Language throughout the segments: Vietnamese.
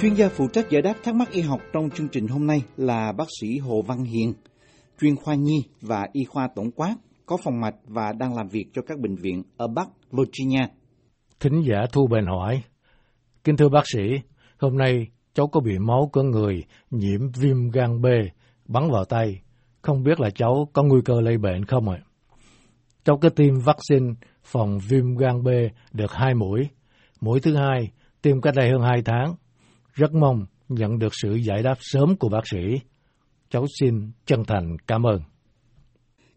Chuyên gia phụ trách giải đáp thắc mắc y học trong chương trình hôm nay là bác sĩ Hồ Văn Hiền, chuyên khoa nhi và y khoa tổng quát, có phòng mạch và đang làm việc cho các bệnh viện ở Bắc Virginia. Thính giả Thu Bền hỏi, Kính thưa bác sĩ, hôm nay cháu có bị máu của người nhiễm viêm gan B bắn vào tay. Không biết là cháu có nguy cơ lây bệnh không ạ? Cháu có tiêm vaccine phòng viêm gan B được hai mũi. Mũi thứ hai tiêm cách đây hơn hai tháng. Rất mong nhận được sự giải đáp sớm của bác sĩ. Cháu xin chân thành cảm ơn.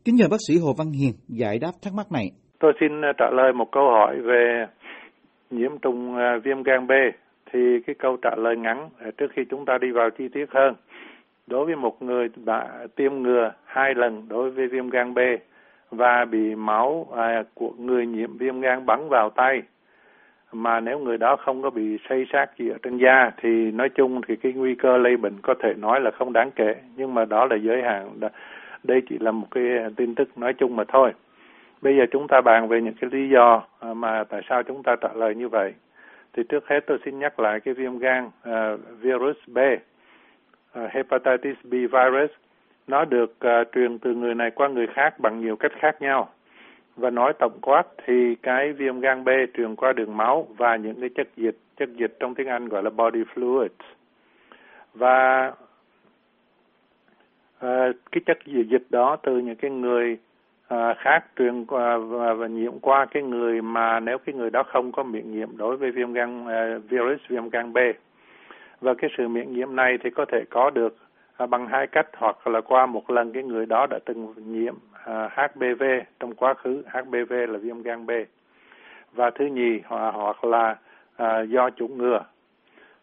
Kính nhờ bác sĩ Hồ Văn Hiền giải đáp thắc mắc này. Tôi xin trả lời một câu hỏi về nhiễm trùng à, viêm gan B thì cái câu trả lời ngắn à, trước khi chúng ta đi vào chi tiết hơn. Đối với một người đã tiêm ngừa hai lần đối với viêm gan B và bị máu à, của người nhiễm viêm gan bắn vào tay mà nếu người đó không có bị xây sát gì ở trên da thì nói chung thì cái nguy cơ lây bệnh có thể nói là không đáng kể. Nhưng mà đó là giới hạn. Đây chỉ là một cái tin tức nói chung mà thôi. Bây giờ chúng ta bàn về những cái lý do à, mà tại sao chúng ta trả lời như vậy. Thì trước hết tôi xin nhắc lại cái viêm gan uh, virus B uh, hepatitis B virus. Nó được uh, truyền từ người này qua người khác bằng nhiều cách khác nhau và nói tổng quát thì cái viêm gan B truyền qua đường máu và những cái chất dịch chất dịch trong tiếng Anh gọi là body fluids. Và uh, cái chất dịch đó từ những cái người uh, khác truyền qua và, và nhiễm qua cái người mà nếu cái người đó không có miễn nhiễm đối với viêm gan uh, virus viêm gan B. Và cái sự miễn nhiễm này thì có thể có được uh, bằng hai cách hoặc là qua một lần cái người đó đã từng nhiễm À, HPV trong quá khứ HPV là viêm gan B. Và thứ nhì hoặc, là à, do chủng ngừa.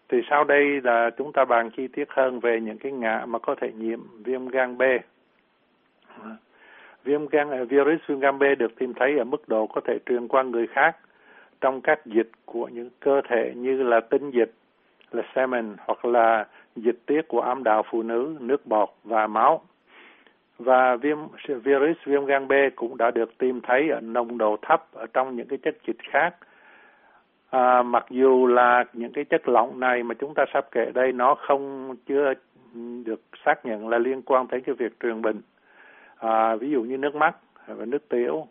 Thì sau đây là chúng ta bàn chi tiết hơn về những cái ngã mà có thể nhiễm viêm gan B. Viêm gan virus viêm gan B được tìm thấy ở mức độ có thể truyền qua người khác trong các dịch của những cơ thể như là tinh dịch là semen hoặc là dịch tiết của âm đạo phụ nữ, nước bọt và máu và viêm virus viêm gan B cũng đã được tìm thấy ở nồng độ thấp ở trong những cái chất dịch khác. À, mặc dù là những cái chất lỏng này mà chúng ta sắp kể đây nó không chưa được xác nhận là liên quan tới cái việc truyền bệnh. À, ví dụ như nước mắt và nước tiểu,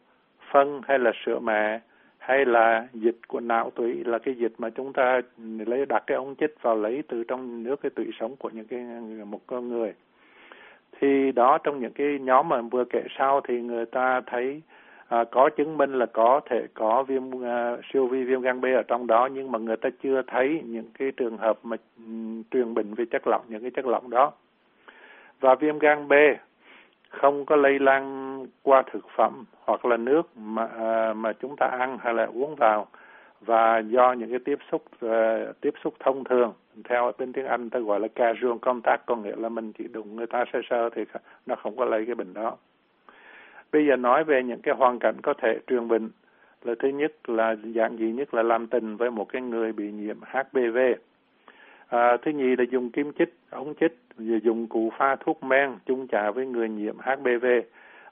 phân hay là sữa mẹ hay là dịch của não tủy là cái dịch mà chúng ta lấy đặt cái ống chích vào lấy từ trong nước cái tủy sống của những cái một con người thì đó trong những cái nhóm mà vừa kể sau thì người ta thấy à, có chứng minh là có thể có viêm à, siêu vi viêm gan B ở trong đó nhưng mà người ta chưa thấy những cái trường hợp mà um, truyền bệnh về chất lỏng những cái chất lỏng đó. Và viêm gan B không có lây lan qua thực phẩm hoặc là nước mà à, mà chúng ta ăn hay là uống vào và do những cái tiếp xúc uh, tiếp xúc thông thường theo bên tiếng Anh ta gọi là casual contact có nghĩa là mình chỉ đụng người ta sơ sơ thì nó không có lấy cái bệnh đó. Bây giờ nói về những cái hoàn cảnh có thể truyền bệnh là thứ nhất là dạng gì nhất là làm tình với một cái người bị nhiễm HPV. À, thứ nhì là dùng kim chích, ống chích, dùng cụ pha thuốc men chung trả với người nhiễm HPV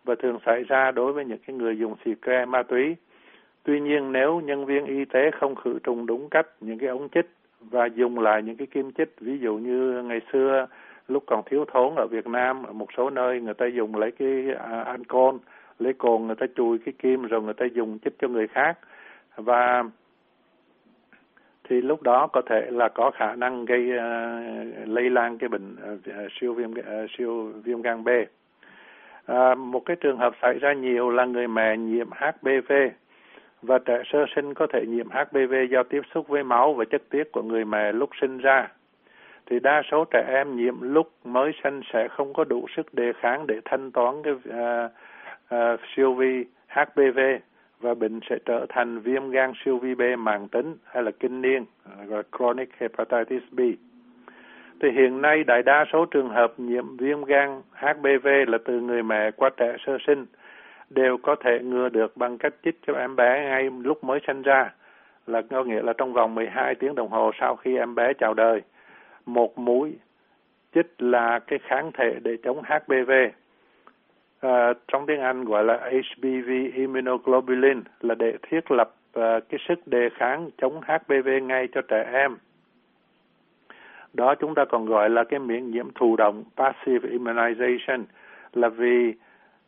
và thường xảy ra đối với những cái người dùng xì ke ma túy. Tuy nhiên nếu nhân viên y tế không khử trùng đúng cách những cái ống chích và dùng lại những cái kim chích ví dụ như ngày xưa lúc còn thiếu thốn ở Việt Nam ở một số nơi người ta dùng lấy cái à, lấy cồn người ta chùi cái kim rồi người ta dùng chích cho người khác và thì lúc đó có thể là có khả năng gây uh, lây lan cái bệnh uh, siêu viêm uh, siêu viêm gan B. Uh, một cái trường hợp xảy ra nhiều là người mẹ nhiễm HPV và trẻ sơ sinh có thể nhiễm HPV do tiếp xúc với máu và chất tiết của người mẹ lúc sinh ra. Thì đa số trẻ em nhiễm lúc mới sinh sẽ không có đủ sức đề kháng để thanh toán cái uh, uh, siêu vi HPV và bệnh sẽ trở thành viêm gan siêu vi B mãn tính hay là kinh niên gọi chronic hepatitis B. Thì hiện nay đại đa số trường hợp nhiễm viêm gan HPV là từ người mẹ qua trẻ sơ sinh đều có thể ngừa được bằng cách chích cho em bé ngay lúc mới sinh ra là có nghĩa là trong vòng 12 tiếng đồng hồ sau khi em bé chào đời. Một mũi chích là cái kháng thể để chống HPV. À, trong tiếng Anh gọi là HPV immunoglobulin là để thiết lập uh, cái sức đề kháng chống HPV ngay cho trẻ em. đó chúng ta còn gọi là cái miễn nhiễm thụ động passive immunization là vì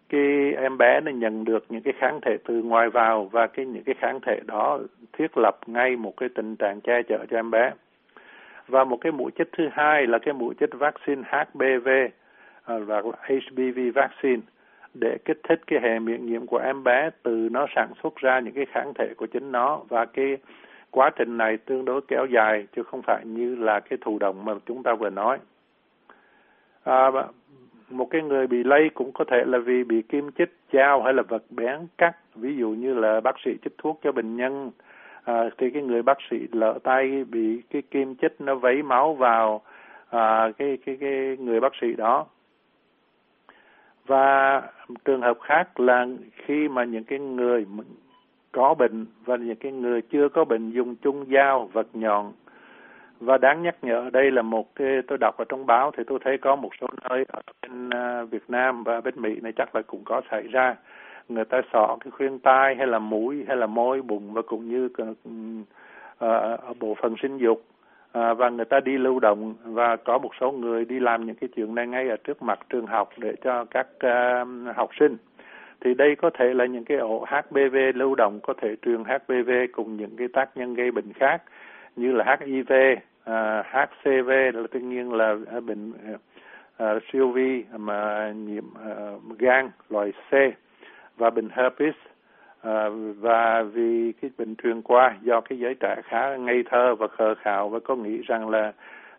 cái em bé nó nhận được những cái kháng thể từ ngoài vào và cái những cái kháng thể đó thiết lập ngay một cái tình trạng che chở cho em bé và một cái mũi chích thứ hai là cái mũi chích vaccine HPV và HPV vaccine để kích thích cái hệ miễn nhiễm của em bé từ nó sản xuất ra những cái kháng thể của chính nó và cái quá trình này tương đối kéo dài chứ không phải như là cái thụ động mà chúng ta vừa nói. À, một cái người bị lây cũng có thể là vì bị kim chích, dao hay là vật bén cắt. Ví dụ như là bác sĩ chích thuốc cho bệnh nhân à, thì cái người bác sĩ lỡ tay bị cái kim chích nó vấy máu vào à, cái cái cái người bác sĩ đó và trường hợp khác là khi mà những cái người có bệnh và những cái người chưa có bệnh dùng chung dao vật nhọn và đáng nhắc nhở, đây là một cái, tôi đọc ở trong báo thì tôi thấy có một số nơi ở bên à, Việt Nam và bên Mỹ này chắc là cũng có xảy ra. Người ta sọ cái khuyên tai hay là mũi hay là môi, bụng và cũng như ờ, ở bộ phận sinh dục. À, và người ta đi lưu động và có một số người đi làm những cái chuyện này ngay ở trước mặt trường học để cho các à, học sinh. Thì đây có thể là những cái ổ HPV lưu động, có thể truyền HPV cùng những cái tác nhân gây bệnh khác như là HIV, uh, ờ, à, HCV là tất nhiên là ờ, bệnh uh, siêu vi mà nhiễm uh, gan loại C và bệnh herpes À, và vì cái bệnh truyền qua do cái giới trẻ khá ngây thơ và khờ khạo và có nghĩ rằng là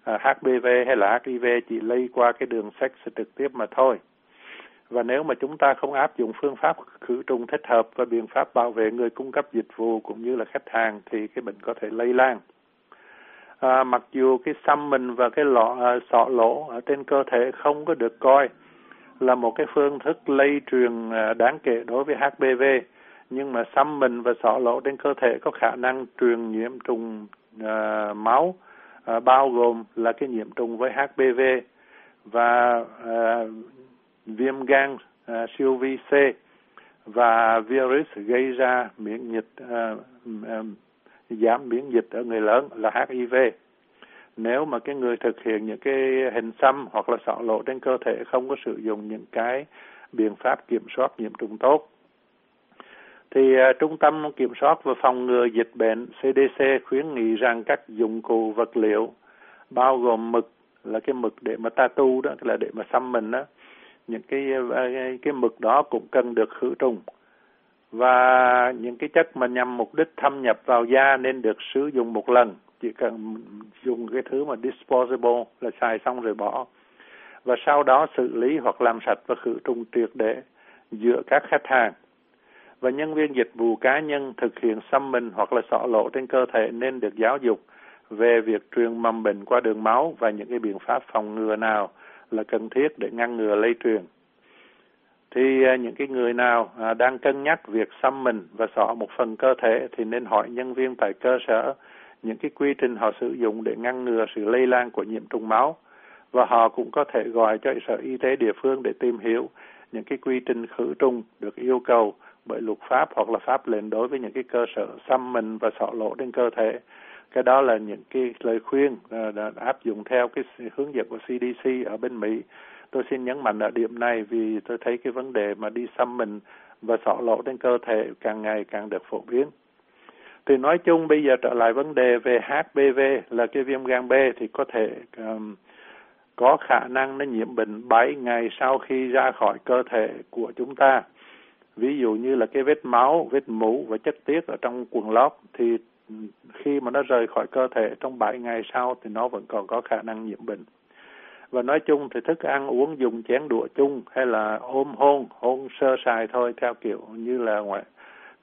à, HPV hay là HIV chỉ lây qua cái đường sex trực tiếp mà thôi. Và nếu mà chúng ta không áp dụng phương pháp khử trùng thích hợp và biện pháp bảo vệ người cung cấp dịch vụ cũng như là khách hàng thì cái bệnh có thể lây lan. À, mặc dù cái xăm mình và cái lọ à, sọ lỗ ở trên cơ thể không có được coi là một cái phương thức lây truyền à, đáng kể đối với HPV, nhưng mà xăm mình và sọ lỗ trên cơ thể có khả năng truyền nhiễm trùng à, máu à, bao gồm là cái nhiễm trùng với HPV và à, viêm gan à, siêu vi C và virus gây ra miễn dịch à, à, giảm miễn dịch ở người lớn là HIV. Nếu mà cái người thực hiện những cái hình xăm hoặc là sọ lộ trên cơ thể không có sử dụng những cái biện pháp kiểm soát nhiễm trùng tốt thì uh, Trung tâm Kiểm soát và Phòng ngừa Dịch bệnh CDC khuyến nghị rằng các dụng cụ vật liệu bao gồm mực là cái mực để mà tattoo đó là để mà xăm mình đó những cái à, cái mực đó cũng cần được khử trùng và những cái chất mà nhằm mục đích thâm nhập vào da nên được sử dụng một lần. Chỉ cần dùng cái thứ mà disposable là xài xong rồi bỏ. Và sau đó xử lý hoặc làm sạch và khử trùng triệt để giữa các khách hàng. Và nhân viên dịch vụ cá nhân thực hiện xăm mình hoặc là sọ lộ trên cơ thể nên được giáo dục về việc truyền mầm bệnh qua đường máu và những cái biện pháp phòng ngừa nào là cần thiết để ngăn ngừa lây truyền. Thì à, những cái người nào à, đang cân nhắc việc xăm mình và sọ một phần cơ thể thì nên hỏi nhân viên tại cơ sở những cái quy trình họ sử dụng để ngăn ngừa sự lây lan của nhiễm trùng máu. Và họ cũng có thể gọi cho sở y tế địa phương để tìm hiểu những cái quy trình khử trùng được yêu cầu bởi luật pháp hoặc là pháp lệnh đối với những cái cơ sở xăm mình và sọ lỗ trên cơ thể. Cái đó là những cái lời khuyên à, đã áp dụng theo cái hướng dẫn của CDC ở bên Mỹ tôi xin nhấn mạnh ở điểm này vì tôi thấy cái vấn đề mà đi xăm mình và xỏ lỗ trên cơ thể càng ngày càng được phổ biến. Thì nói chung bây giờ trở lại vấn đề về HPV là cái viêm gan B thì có thể um, có khả năng nó nhiễm bệnh 7 ngày sau khi ra khỏi cơ thể của chúng ta. Ví dụ như là cái vết máu vết mũ và chất tiết ở trong quần lót thì khi mà nó rời khỏi cơ thể trong 7 ngày sau thì nó vẫn còn có khả năng nhiễm bệnh và nói chung thì thức ăn uống dùng chén đũa chung hay là ôm hôn hôn sơ sài thôi theo kiểu như là ngoại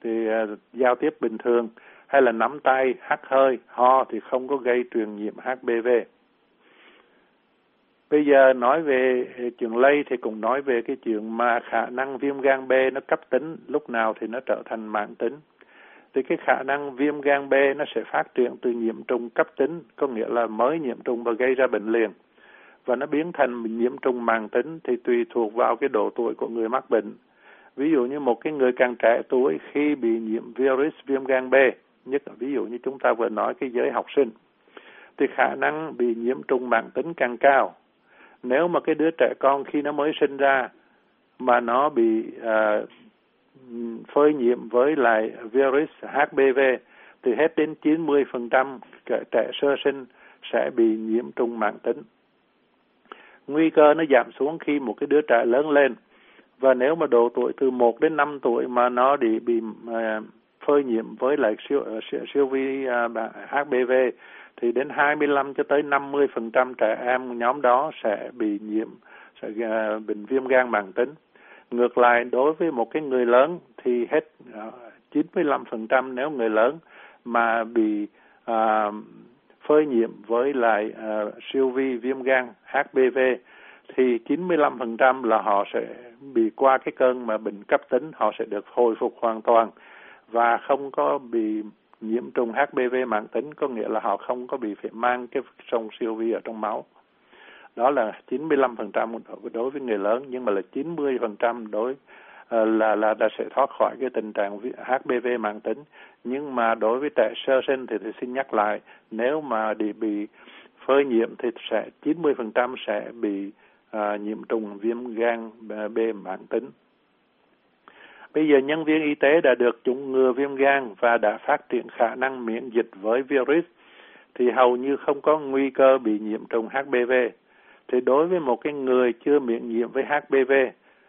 thì uh, giao tiếp bình thường hay là nắm tay hắt hơi ho thì không có gây truyền nhiễm HPV Bây giờ nói về à, chuyện lây thì cũng nói về cái chuyện mà khả năng viêm gan B nó cấp tính, lúc nào thì nó trở thành mãn tính. Thì cái khả năng viêm gan B nó sẽ phát triển từ nhiễm trùng cấp tính, có nghĩa là mới nhiễm trùng và gây ra bệnh liền. Và nó biến thành nhiễm trùng mãn tính thì tùy thuộc vào cái độ tuổi của người mắc bệnh. Ví dụ như một cái người càng trẻ tuổi khi bị nhiễm virus viêm gan B, nhất là ví dụ như chúng ta vừa nói cái giới học sinh, thì khả năng bị nhiễm trùng mạng tính càng cao. Nếu mà cái đứa trẻ con khi nó mới sinh ra mà nó bị uh, phơi nhiễm với lại virus HPV thì hết đến 90% trẻ sơ sinh sẽ bị nhiễm trùng mạng tính. Nguy cơ nó giảm xuống khi một cái đứa trẻ lớn lên và nếu mà độ tuổi từ 1 đến 5 tuổi mà nó bị bị uh, phơi nhiễm với lại siêu à, siêu, siêu vi à, uh, HPV thì đến 25 cho tới 50 phần trăm trẻ em nhóm đó sẽ bị nhiễm sẽ uh, bệnh viêm gan mãn tính. Ngược lại đối với một cái người lớn thì hết uh, 95 phần trăm nếu người lớn mà bị uh, phơi nhiễm với lại uh, siêu vi viêm gan HPV thì 95% là họ sẽ bị qua cái cơn mà bệnh cấp tính họ sẽ được hồi phục hoàn toàn và không có bị nhiễm trùng HPV mãn tính có nghĩa là họ không có bị phải mang cái sông siêu vi ở trong máu. Đó là 95% đối với người lớn nhưng mà là 90% đối Ờ, là là đã sẽ thoát khỏi cái tình trạng HPV mãn tính. Nhưng mà đối với trẻ sơ sinh thì, thì xin nhắc lại nếu mà bị bị phơi nhiễm thì sẽ 90% sẽ bị à, nhiễm trùng viêm gan B mãn tính. Bây giờ nhân viên y tế đã được chủng ngừa viêm gan và đã phát triển khả năng miễn dịch với virus thì hầu như không có nguy cơ bị nhiễm trùng HPV. Thì đối với một cái người chưa miễn nhiễm với HPV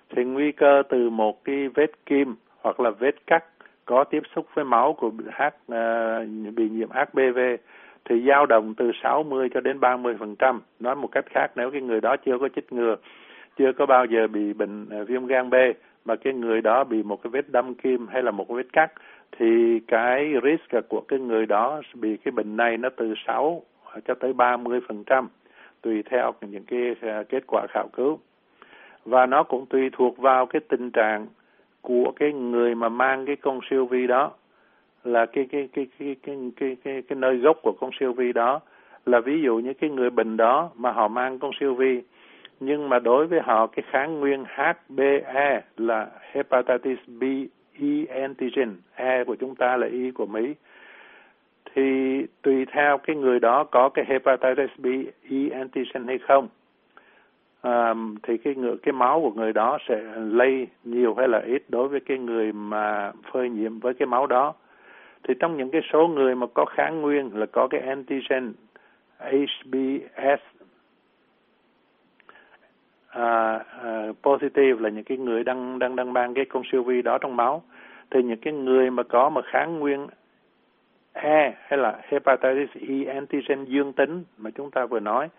thì nguy cơ từ một cái vết kim hoặc là vết cắt có tiếp xúc với máu của H uh, à, bị nhiễm HPV thì dao động từ 60 cho đến 30 phần trăm. Nói một cách khác nếu cái người đó chưa có chích ngừa, chưa có bao giờ bị bệnh uh, viêm gan B mà cái người đó bị một cái vết đâm kim hay là một cái vết cắt thì cái risk của cái người đó bị cái bệnh này nó từ 6 cho tới 30 phần trăm tùy theo những cái à, kết quả khảo cứu và nó cũng tùy thuộc vào cái tình trạng của cái người mà mang cái con siêu vi đó. Là cái cái cái cái cái cái cái, cái nơi gốc của con siêu vi đó. Là ví dụ như cái người bệnh đó mà họ mang con siêu vi. Nhưng mà đối với họ cái kháng nguyên HBE là hepatitis B E antigen, E của chúng ta là E của Mỹ, thì tùy theo cái người đó có cái hepatitis B E antigen hay không, thì cái ngựa cái máu của người đó sẽ lây nhiều hay là ít đối với cái người mà phơi nhiễm với cái máu đó. Thì trong những cái số người mà có kháng nguyên là có cái antigen HBS uh, à, uh, à, positive là những cái người đang đang đang mang cái con siêu vi đó trong máu thì những cái người mà có mà kháng nguyên E hay là hepatitis E antigen dương tính mà chúng ta vừa nói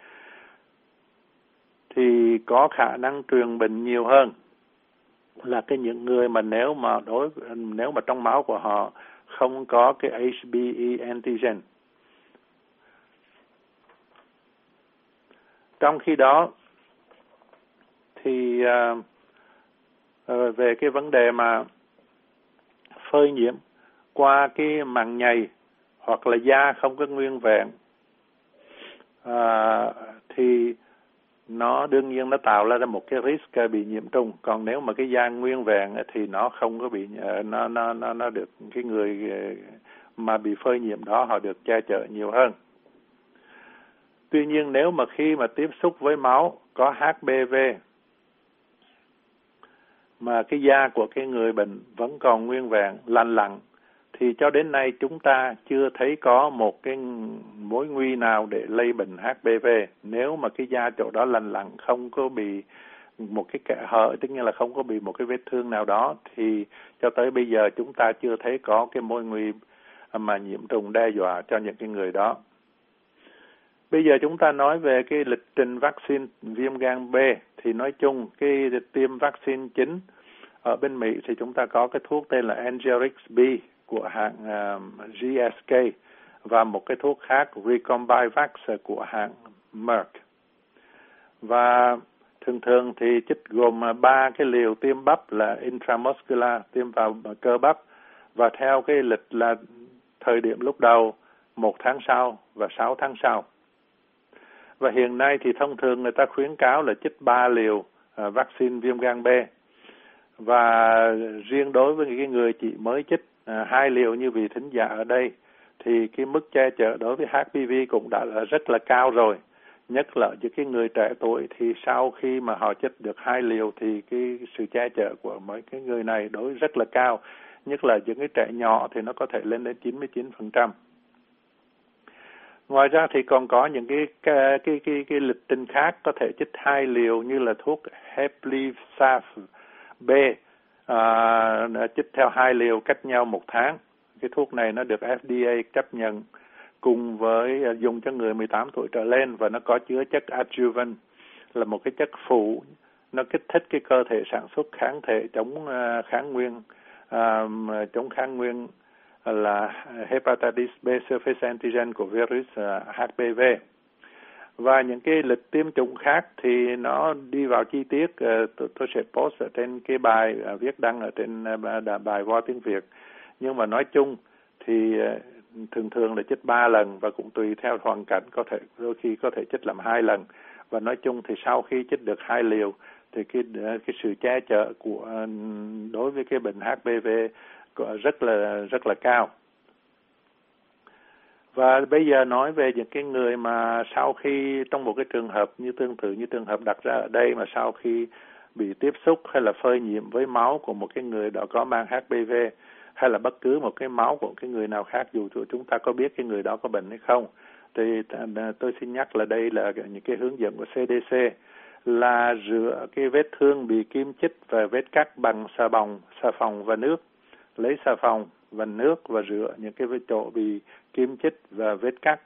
thì có khả năng truyền bệnh nhiều hơn là cái những người mà nếu mà đối nếu mà trong máu của họ không có cái HBe antigen. Trong khi đó thì uh, về cái vấn đề mà phơi nhiễm qua cái màng nhầy hoặc là da không có nguyên vẹn uh, thì nó đương nhiên nó tạo ra một cái risk bị nhiễm trùng. Còn nếu mà cái da nguyên vẹn thì nó không có bị ờ, nó nó nó nó được cái người ờ, mà bị phơi nhiễm đó họ được che chở nhiều hơn. Tuy nhiên nếu mà khi mà tiếp xúc với máu có HPV mà cái da của cái người bệnh vẫn còn nguyên vẹn, lành lặn, thì cho đến nay chúng ta chưa thấy có một cái mối nguy nào để lây bệnh HPV nếu mà cái da chỗ đó lành lặn, không có bị một cái kẽ hở, tức như là không có bị một cái vết thương nào đó, thì cho tới bây giờ chúng ta chưa thấy có cái mối nguy mà nhiễm trùng đe dọa cho những cái người đó. Bây giờ chúng ta nói về cái lịch trình vaccine viêm gan B. Thì nói chung, cái tiêm vaccine chính ở bên Mỹ thì chúng ta có cái thuốc tên là Angelix B của hãng um, GSK và một cái thuốc khác Recombivax của hãng Merck. Và thường thường thì chích gồm ba cái liều tiêm bắp là intramuscular tiêm vào cơ bắp và theo cái lịch là thời điểm lúc đầu một tháng sau và sáu tháng sau. Và hiện nay thì thông thường người ta khuyến cáo là chích ba liều à, vaccine viêm gan B. Và riêng đối với cái người chị mới chích À, hai liều như vị thính giả ở đây thì cái mức che chở đối với HPV cũng đã là rất là cao rồi. Nhất là những cái người trẻ tuổi thì sau khi mà họ chích được hai liều thì cái sự che chở của mấy cái người này đối rất là cao. Nhất là những cái trẻ nhỏ thì nó có thể lên đến 99%. Ngoài ra thì còn có những cái cái cái cái, cái lịch trình khác có thể chích hai liều như là thuốc Heplizaf B à, chích theo hai liều cách nhau một tháng. Cái thuốc này nó được FDA chấp nhận cùng với à, dùng cho người 18 tuổi trở lên và nó có chứa chất adjuvant là một cái chất phụ nó kích thích cái cơ thể sản xuất kháng thể chống à, kháng nguyên à, chống kháng nguyên là hepatitis B surface antigen của virus HPV và những cái lịch tiêm chủng khác thì nó đi vào chi tiết uh, tôi, tôi sẽ post ở trên cái bài uh, viết đăng ở trên uh, bài voi tiếng Việt. Nhưng mà nói chung thì ờ, thường thường là chích ba lần và cũng tùy theo hoàn cảnh có thể đôi khi có thể chích làm hai lần. Và nói chung thì sau khi chích được hai liều thì cái ờ, cái sự che chở của đối với cái bệnh HPV rất là rất là cao và bây giờ nói về những cái người mà sau khi trong một cái trường hợp như tương tự như trường hợp đặt ra ở đây mà sau khi bị tiếp xúc hay là phơi nhiễm với máu của một cái người đó có mang HPV hay là bất cứ một cái máu của cái người nào khác dù chúng ta có biết cái người đó có bệnh hay không thì tôi xin nhắc là đây là những cái hướng dẫn của CDC là rửa cái vết thương bị kim chích và vết cắt bằng xà bông, xà phòng và nước. Lấy xà phòng và nước và rửa những cái vết chỗ bị kim chích và vết cắt.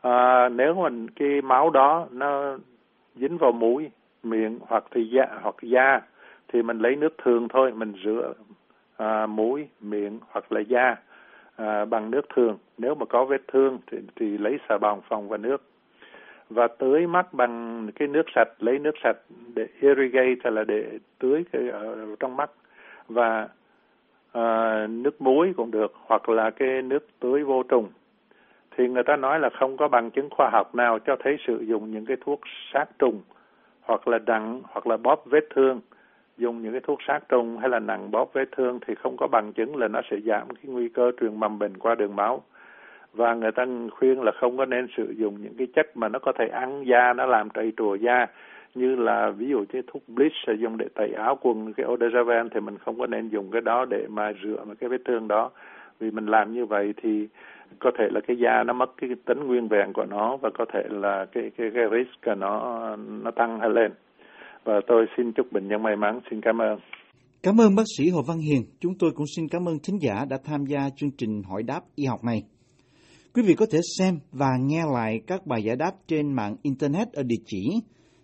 À, nếu mà cái máu đó nó dính vào mũi, miệng hoặc thì da hoặc da thì mình lấy nước thường thôi, mình rửa à, mũi, miệng hoặc là da à, bằng nước thường. Nếu mà có vết thương thì, thì lấy xà bông phòng và nước và tưới mắt bằng cái nước sạch lấy nước sạch để irrigate hay là để tưới cái ở trong mắt và à, nước muối cũng được hoặc là cái nước tưới vô trùng. Thì người ta nói là không có bằng chứng khoa học nào cho thấy sử dụng những cái thuốc sát trùng hoặc là đặng hoặc là bóp vết thương. Dùng những cái thuốc sát trùng hay là nặng bóp vết thương thì không có bằng chứng là nó sẽ giảm cái nguy cơ truyền mầm bệnh qua đường máu. Và người ta khuyên là không có nên sử dụng những cái chất mà nó có thể ăn da nó làm trầy trùa da như là ví dụ như thuốc bleach sử dụng để tẩy áo quần, cái odejaven thì mình không có nên dùng cái đó để mà rửa mà cái vết thương đó vì mình làm như vậy thì có thể là cái da nó mất cái tính nguyên vẹn của nó và có thể là cái cái cái risk nó nó tăng hay lên và tôi xin chúc bệnh nhân may mắn xin cảm ơn Cảm ơn bác sĩ Hồ Văn Hiền. Chúng tôi cũng xin cảm ơn thính giả đã tham gia chương trình hỏi đáp y học này. Quý vị có thể xem và nghe lại các bài giải đáp trên mạng Internet ở địa chỉ